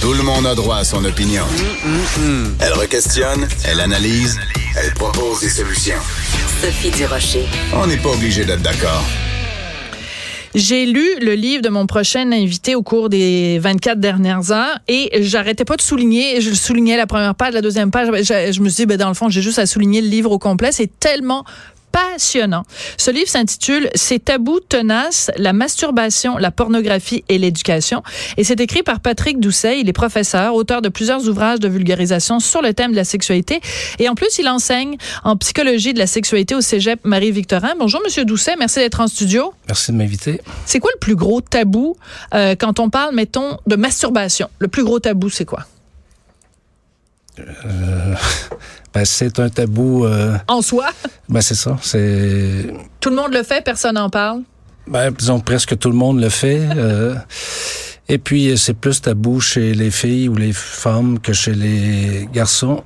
Tout le monde a droit à son opinion. Elle requestionne, elle analyse, elle propose des solutions. Sophie Durocher. On n'est pas obligé d'être d'accord. J'ai lu le livre de mon prochain invité au cours des 24 dernières heures et j'arrêtais pas de souligner. Je soulignais la première page, la deuxième page. Je, je me suis dit, ben, dans le fond, j'ai juste à souligner le livre au complet. C'est tellement passionnant. Ce livre s'intitule Ces tabous tenaces, la masturbation, la pornographie et l'éducation. Et c'est écrit par Patrick Doucet. Il est professeur, auteur de plusieurs ouvrages de vulgarisation sur le thème de la sexualité. Et en plus, il enseigne en psychologie de la sexualité au cégep Marie-Victorin. Bonjour, Monsieur Doucet. Merci d'être en studio. Merci de m'inviter. C'est quoi le plus gros tabou euh, quand on parle, mettons, de masturbation? Le plus gros tabou, c'est quoi? Euh, ben, c'est un tabou. euh, En soi, ben, c'est ça. C'est. tout le monde le fait, personne n'en parle? Ben, disons presque tout le monde le fait. euh, et puis, euh, c'est plus tabou chez les filles ou les femmes que chez les garçons.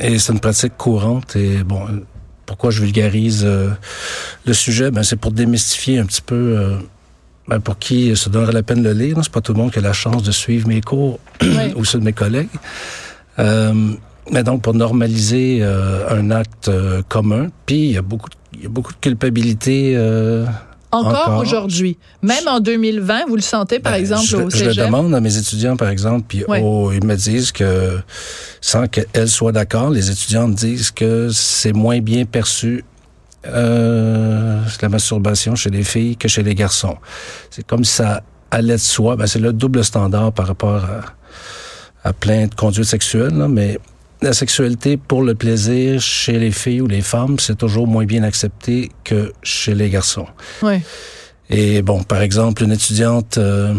Et c'est une pratique courante. Et bon, pourquoi je vulgarise euh, le sujet? Ben, c'est pour démystifier un petit peu. ben, pour qui se donnerait la peine de le lire. C'est pas tout le monde qui a la chance de suivre mes cours Oui. ou ceux de mes collègues. Euh, mais donc, pour normaliser euh, un acte euh, commun, puis il y a beaucoup, de- il y a beaucoup de culpabilité. euh, Encore, Encore. aujourd'hui. Même en 2020, vous le sentez, par ben, exemple, je, au je le cégep? demande à mes étudiants, par exemple, puis oh, ils me disent que, sans qu'elles soient d'accord, les étudiants disent que c'est moins bien perçu euh, la masturbation chez les filles que chez les garçons. C'est comme ça allait de soi. Ben, c'est le double standard par rapport à, à plein de conduites sexuelles, là, mais la sexualité pour le plaisir chez les filles ou les femmes, c'est toujours moins bien accepté que chez les garçons. Oui. Et bon, par exemple, une étudiante euh,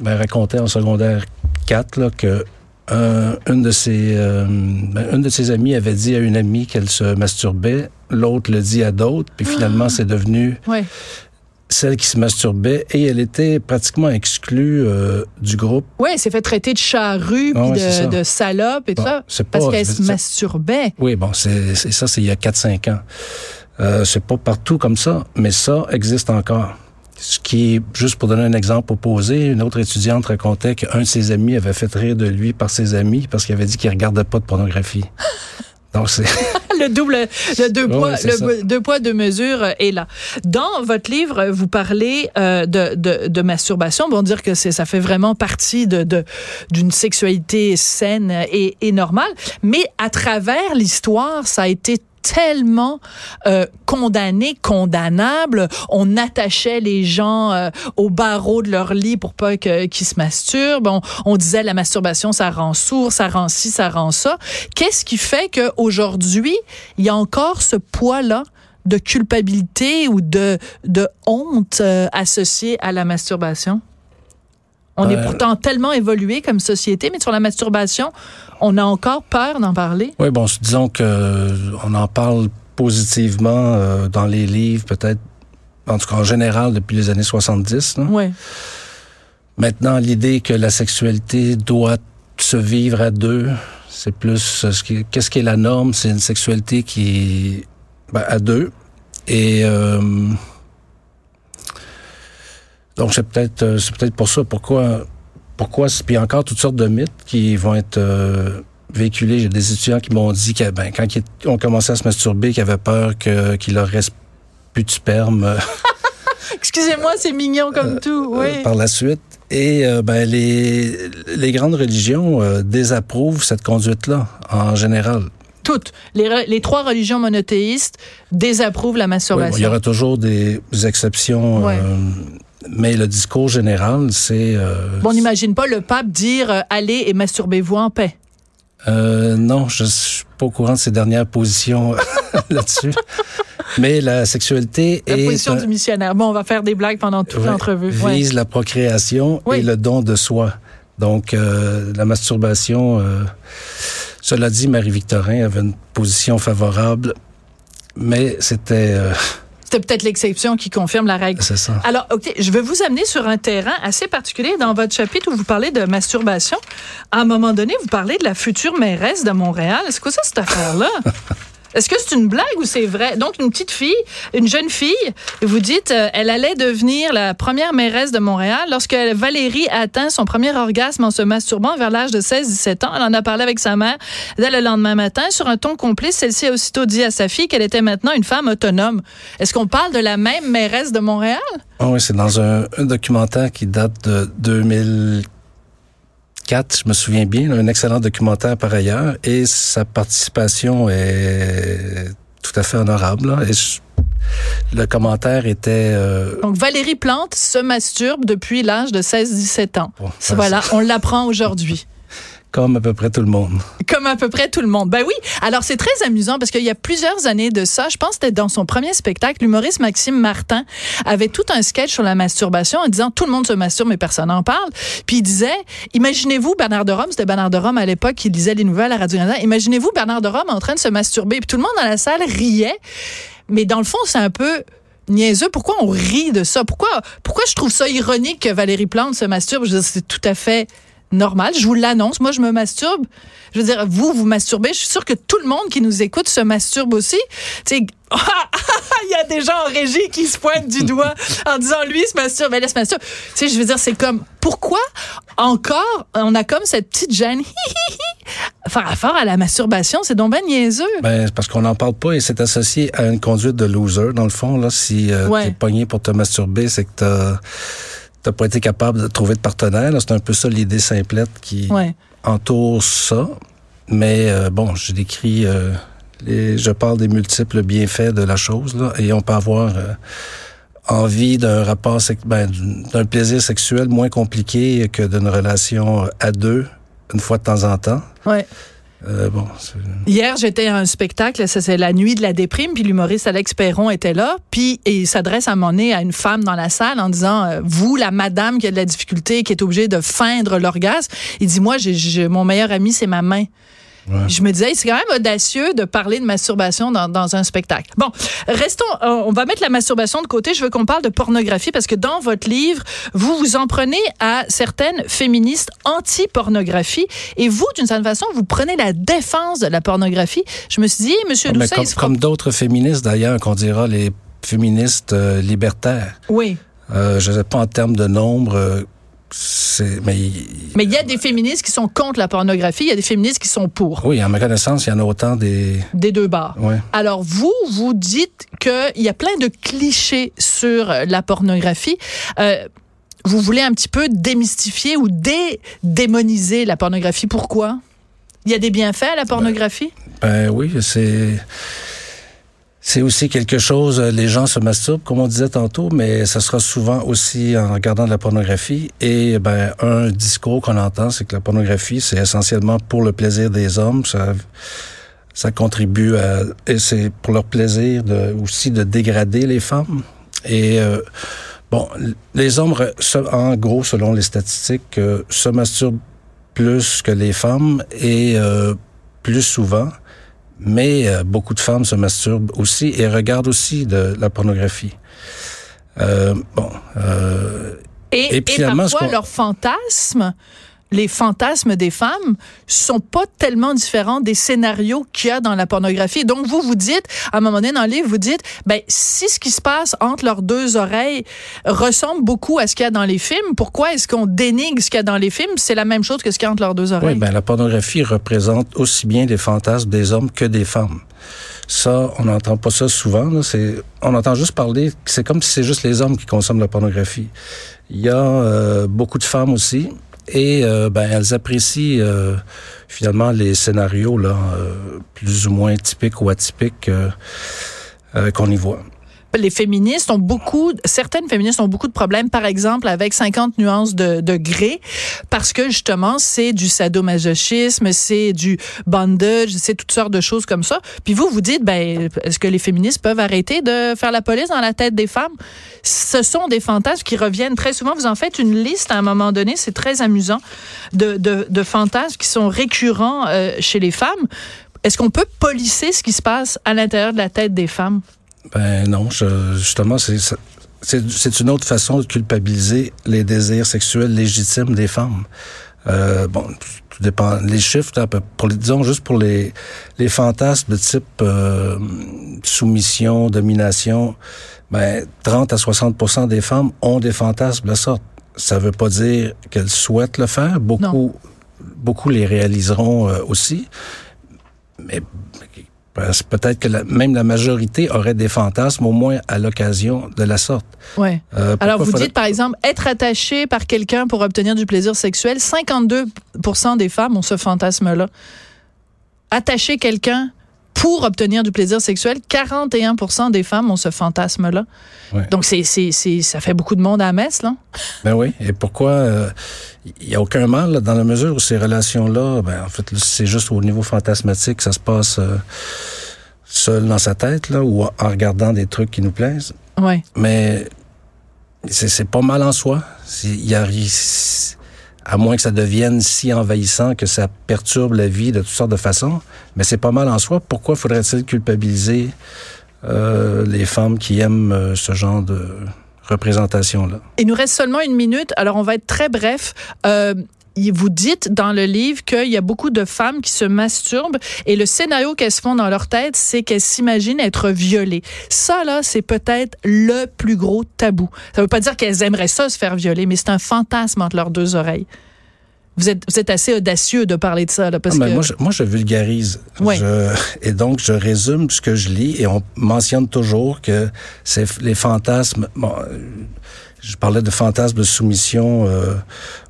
ben, racontait en secondaire 4 là, que un- une, de ses, euh, ben, une de ses amies avait dit à une amie qu'elle se masturbait, l'autre le dit à d'autres, puis finalement c'est devenu Oui. Celle qui se masturbait et elle était pratiquement exclue euh, du groupe. Oui, elle s'est fait traiter de charrue, Ah puis ouais, de, de salope et tout ça, c'est parce pas- qu'elle se masturbait. Oui, bon, c'est ça, c'est il y a 4-5 ans. Euh, c'est pas partout comme ça, mais ça existe encore. Ce qui juste pour donner un exemple opposé, une autre étudiante racontait qu'un de ses amis avait fait rire de lui par ses amis parce qu'il avait dit qu'il regardait pas de pornographie. Donc, c'est... Le double, le deux poids, le deux poids, deux mesures est là. Dans votre livre, vous parlez euh, de, de, de masturbation. Bon, dire que c'est, ça fait vraiment partie de, de, d'une sexualité saine et, et normale. Mais à travers l'histoire, ça a été tellement euh, condamné, condamnable. On attachait les gens euh, au barreau de leur lit pour pas qu'ils se masturbent. On, on disait la masturbation, ça rend sourd, ça rend ci, ça rend ça. Qu'est-ce qui fait qu'aujourd'hui, il y a encore ce poids-là de culpabilité ou de, de honte euh, associée à la masturbation? On est Euh, pourtant tellement évolué comme société, mais sur la masturbation, on a encore peur d'en parler. Oui, bon, disons que euh, on en parle positivement euh, dans les livres, peut-être, en tout cas en général, depuis les années 70. là. Ouais. Maintenant, l'idée que la sexualité doit se vivre à deux, c'est plus ce qui, qu'est-ce qui est la norme, c'est une sexualité qui est ben, à deux. Et euh, donc c'est peut-être euh, c'est peut-être pour ça pourquoi pourquoi puis il y a encore toutes sortes de mythes qui vont être euh, véhiculés. J'ai des étudiants qui m'ont dit que ben, quand ils ont commencé à se masturber, qu'ils avaient peur que qu'il leur reste plus de sperme. euh, Excusez-moi, c'est mignon comme tout. Oui. par la suite. Et euh, ben, les, les grandes religions euh, désapprouvent cette conduite-là, en général. Toutes. Les, les trois religions monothéistes désapprouvent la Oui, bon, masturbation. il y aura toujours des exceptions, Ouais. Mais le discours général, c'est... euh, Bon, on n'imagine pas le pape dire euh, allez et masturbez-vous en paix. euh, non, je suis pas au courant de ses dernières positions là-dessus. Mais la sexualité La est position un- du missionnaire. Bon, on va faire des blagues pendant toute ouais, l'entrevue. vise Ouais. la procréation Oui. et le don de soi. Donc, euh, la masturbation, euh, cela dit, Marie-Victorin avait une position favorable, mais c'était... C'était peut-être l'exception qui confirme la règle. c'est ça. Alors, OK, je vais vous amener sur un terrain assez particulier dans votre chapitre où vous parlez de masturbation. À un moment donné, vous parlez de la future mairesse de Montréal. C'est quoi ça, cette affaire-là? Est-ce que c'est une blague ou c'est vrai? Donc, une petite fille, une jeune fille, vous dites, euh, elle allait devenir la première mairesse de Montréal lorsque Valérie atteint son premier orgasme en se masturbant vers l'âge de 16-17 ans. Elle en a parlé avec sa mère dès le lendemain matin. Sur un ton complice, celle-ci a aussitôt dit à sa fille qu'elle était maintenant une femme autonome. Est-ce qu'on parle de la même mairesse de Montréal? Ah oui, c'est dans un, documentaire qui date de 2004, je me souviens bien, un excellent documentaire par ailleurs, et sa participation est tout à fait honorable. là. Et je- le commentaire était... euh, Donc, Valérie Plante se masturbe depuis l'âge de 16-17 ans. bon, Voilà, on l'apprend aujourd'hui. Comme à peu près tout le monde. Comme à peu près tout le monde. Ben oui. Alors, c'est très amusant parce qu'il y a plusieurs années de ça, je pense que c'était dans son premier spectacle, l'humoriste Maxime Martin avait tout un sketch sur la masturbation en disant tout le monde se masturbe, mais personne n'en parle. Puis il disait, imaginez-vous Bernard de Rome, c'était Bernard de Rome à l'époque qui lisait les nouvelles à Radio-Canada, imaginez-vous Bernard de Rome en train de se masturber. Puis tout le monde dans la salle riait. Mais dans le fond, c'est un peu niaiseux. Pourquoi on rit de ça? Pourquoi, pourquoi je trouve ça ironique que Valérie Plante se masturbe? Je c'est tout à fait normal. Je vous l'annonce. Moi, je me masturbe. Je veux dire, vous, vous masturbez. Je suis sûre que tout le monde qui nous écoute se masturbe aussi. Tu sais, il y a des gens en régie qui se pointent du doigt en disant, lui, il se masturbe, elle, se masturbe. Tu sais, je veux dire, c'est comme, pourquoi encore on a comme cette petite gêne, faire affaire à la masturbation? C'est donc ben niaiseux. Ben, c'est parce qu'on n'en parle pas et c'est associé à une conduite de loser. Dans le fond, là, si euh, Ouais. t'es pogné pour te masturber, c'est que t'as t'as pas été capable de trouver de partenaire. C'est un peu ça l'idée simplette qui Ouais. entoure ça. Mais euh, bon, je décris, euh, les, je parle des multiples bienfaits de la chose là, et on peut avoir euh, envie d'un rapport, ben, d'un plaisir sexuel moins compliqué que d'une relation à deux une fois de temps en temps. Ouais. Euh, Hier, j'étais à un spectacle, c'est la nuit de la déprime, puis l'humoriste Alex Perron était là, puis il s'adresse à un moment donné à une femme dans la salle en disant euh, vous la madame qui a de la difficulté, qui est obligée de feindre l'orgasme, il dit moi j'ai- mon meilleur ami c'est ma main. Ouais. Je me disais, c'est quand même audacieux de parler de masturbation dans, dans un spectacle. Bon, restons, euh, on va mettre la masturbation de côté. Je veux qu'on parle de pornographie parce que dans votre livre, vous vous en prenez à certaines féministes anti-pornographie et vous, d'une certaine façon, vous prenez la défense de la pornographie. Je me suis dit, Monsieur Doucet, comme, comme d'autres féministes d'ailleurs, qu'on dira les féministes euh, libertaires. Oui. Euh, je ne sais pas en termes de nombre, euh, mais il- Mais il y a des féministes qui sont contre la pornographie, il y a des féministes qui sont pour, oui, à ma connaissance, il y en a autant des. des deux barres. Ouais. Alors, vous, vous dites qu'il y a plein de clichés sur euh, la pornographie. Euh, vous voulez un petit peu démystifier ou dé-démoniser la pornographie. Pourquoi? Il y a des bienfaits à la pornographie? Ben oui, c'est. C'est aussi quelque chose, euh, les gens se masturbent, comme on disait tantôt, mais ça sera souvent aussi en regardant de la pornographie. Et ben, un discours qu'on entend, c'est que la pornographie, c'est essentiellement pour le plaisir des hommes. Ça, ça contribue à, et c'est pour leur plaisir de, aussi de dégrader les femmes. Et euh, bon, les hommes, en gros, selon les statistiques, euh, se masturbent plus que les femmes et euh, plus souvent. Mais euh, beaucoup de femmes se masturbent aussi et regardent aussi de la pornographie. Euh, bon, euh, Et, Et et, finalement, parfois, leurs fantasmes, les fantasmes des femmes, sont pas tellement différents des scénarios qu'il y a dans la pornographie. Donc, vous, vous dites, à un moment donné dans le livre, vous dites, ben, si ce qui se passe entre leurs deux oreilles ressemble beaucoup à ce qu'il y a dans les films, pourquoi est-ce qu'on dénigre ce qu'il y a dans les films? C'est la même chose que ce qu'il y a entre leurs deux oui, oreilles. ben la pornographie représente aussi bien les fantasmes des hommes que des femmes. Ça, on n'entend pas ça souvent. C'est, on entend juste parler. C'est comme si c'est juste les hommes qui consomment la pornographie. Il y a euh, beaucoup de femmes aussi, et euh, ben elles apprécient euh, finalement les scénarios là, euh, plus ou moins typiques ou atypiques qu'on y voit. Les féministes ont beaucoup, certaines féministes ont beaucoup de problèmes, par exemple, avec 50 nuances de, de gré, parce que justement, c'est du sadomasochisme, c'est du bondage, c'est toutes sortes de choses comme ça. Puis vous, vous dites, ben, est-ce que les féministes peuvent arrêter de faire la police dans la tête des femmes? Ce sont des fantasmes qui reviennent très souvent. Vous en faites une liste à un moment donné, c'est très amusant, de, de, fantasmes qui sont récurrents euh, chez les femmes. Est-ce qu'on peut polisser ce qui se passe à l'intérieur de la tête des femmes? Ben non, je, justement, c'est c'est une autre façon de culpabiliser les désirs sexuels légitimes des femmes. Euh, bon, tout dépend. Les chiffres, pour, disons juste pour les, les fantasmes de type euh, soumission, domination, ben 30 à 60% des femmes ont des fantasmes de la sorte. Ça veut pas dire qu'elles souhaitent le faire. Beaucoup, beaucoup les réaliseront euh, aussi. Mais peut-être que même la majorité aurait des fantasmes, au moins à l'occasion de la sorte. Ouais. Euh, Alors, vous dites, par exemple, être attaché par quelqu'un pour obtenir du plaisir sexuel, 52% des femmes ont ce fantasme-là. Attacher quelqu'un pour obtenir du plaisir sexuel, 41% des femmes ont ce fantasme-là. Donc, c'est, c'est, c'est, ça fait beaucoup de monde à la messe, là. Ben oui. Et pourquoi euh, il n'y a aucun mal dans la mesure où ces relations-là, ben, en fait, c'est juste au niveau fantasmatique, ça se passe euh, seul dans sa tête, là, ou en regardant des trucs qui nous plaisent. Oui. Mais c'est, c'est pas mal en soi. Il y a à moins que ça devienne si envahissant que ça perturbe la vie de toutes sortes de façons. Mais c'est pas mal en soi. Pourquoi faudrait-il culpabiliser euh, les femmes qui aiment euh, ce genre de représentation-là? Il nous reste seulement une minute, alors on va être très bref. Euh, vous dites dans le livre qu'il y a beaucoup de femmes qui se masturbent et le scénario qu'elles se font dans leur tête, c'est qu'elles s'imaginent être violées. Ça, là, c'est peut-être le plus gros tabou. Ça veut pas dire qu'elles aimeraient ça, se faire violer, mais c'est un fantasme entre leurs deux oreilles. Vous êtes, vous êtes assez audacieux de parler de ça. Là, parce ah, que... moi, je, moi, je vulgarise. et donc, je résume ce que je lis et on mentionne toujours que c'est les fantasmes... Bon, je parlais de fantasme de soumission euh,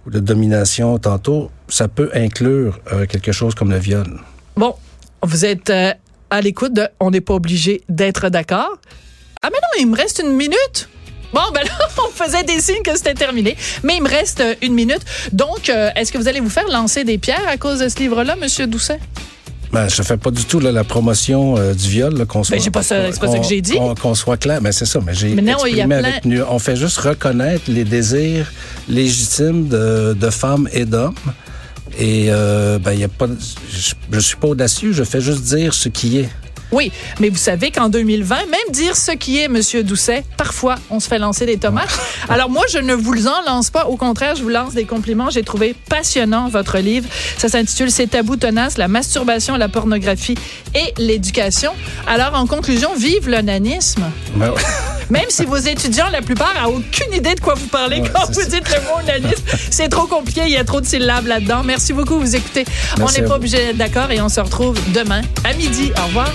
ou de domination tantôt. Ça peut inclure euh, quelque chose comme le viol. Bon, vous êtes euh, à l'écoute de On n'est pas obligé d'être d'accord. Ah, mais non, il me reste une minute. Bon, ben là, on faisait des signes que c'était terminé. Mais il me reste une minute. Donc, est-ce que vous allez vous faire lancer des pierres à cause de ce livre-là, Monsieur Doucet? Ben, je fais pas du tout la promotion euh, du viol, qu'on soit. Ben, pas ça, c'est pas ça que j'ai dit. Qu'on soit clair, mais ben, c'est ça. Mais j'ai exprimé avec On fait juste reconnaître les désirs légitimes de, de femmes et d'hommes. Et euh, ben, y a pas, je, je suis pas audacieux, je fais juste dire ce qui est. Oui, mais vous savez qu'en 2020, même dire ce qui est, Monsieur Doucet, parfois, on se fait lancer des tomates. Alors moi, je ne vous en lance pas. Au contraire, je vous lance des compliments. J'ai trouvé passionnant votre livre. Ça s'intitule C'est tabou tenace, la masturbation, la pornographie et l'éducation. Alors, en conclusion, vive l'onanisme. Ben même si vos étudiants, la plupart, n'ont aucune idée de quoi vous parlez quand vous dites le mot onanisme. C'est trop compliqué, il y a trop de syllabes là-dedans. Merci beaucoup, vous écoutez. on n'est pas obligé d'être d'accord et on se retrouve demain à midi. Au revoir.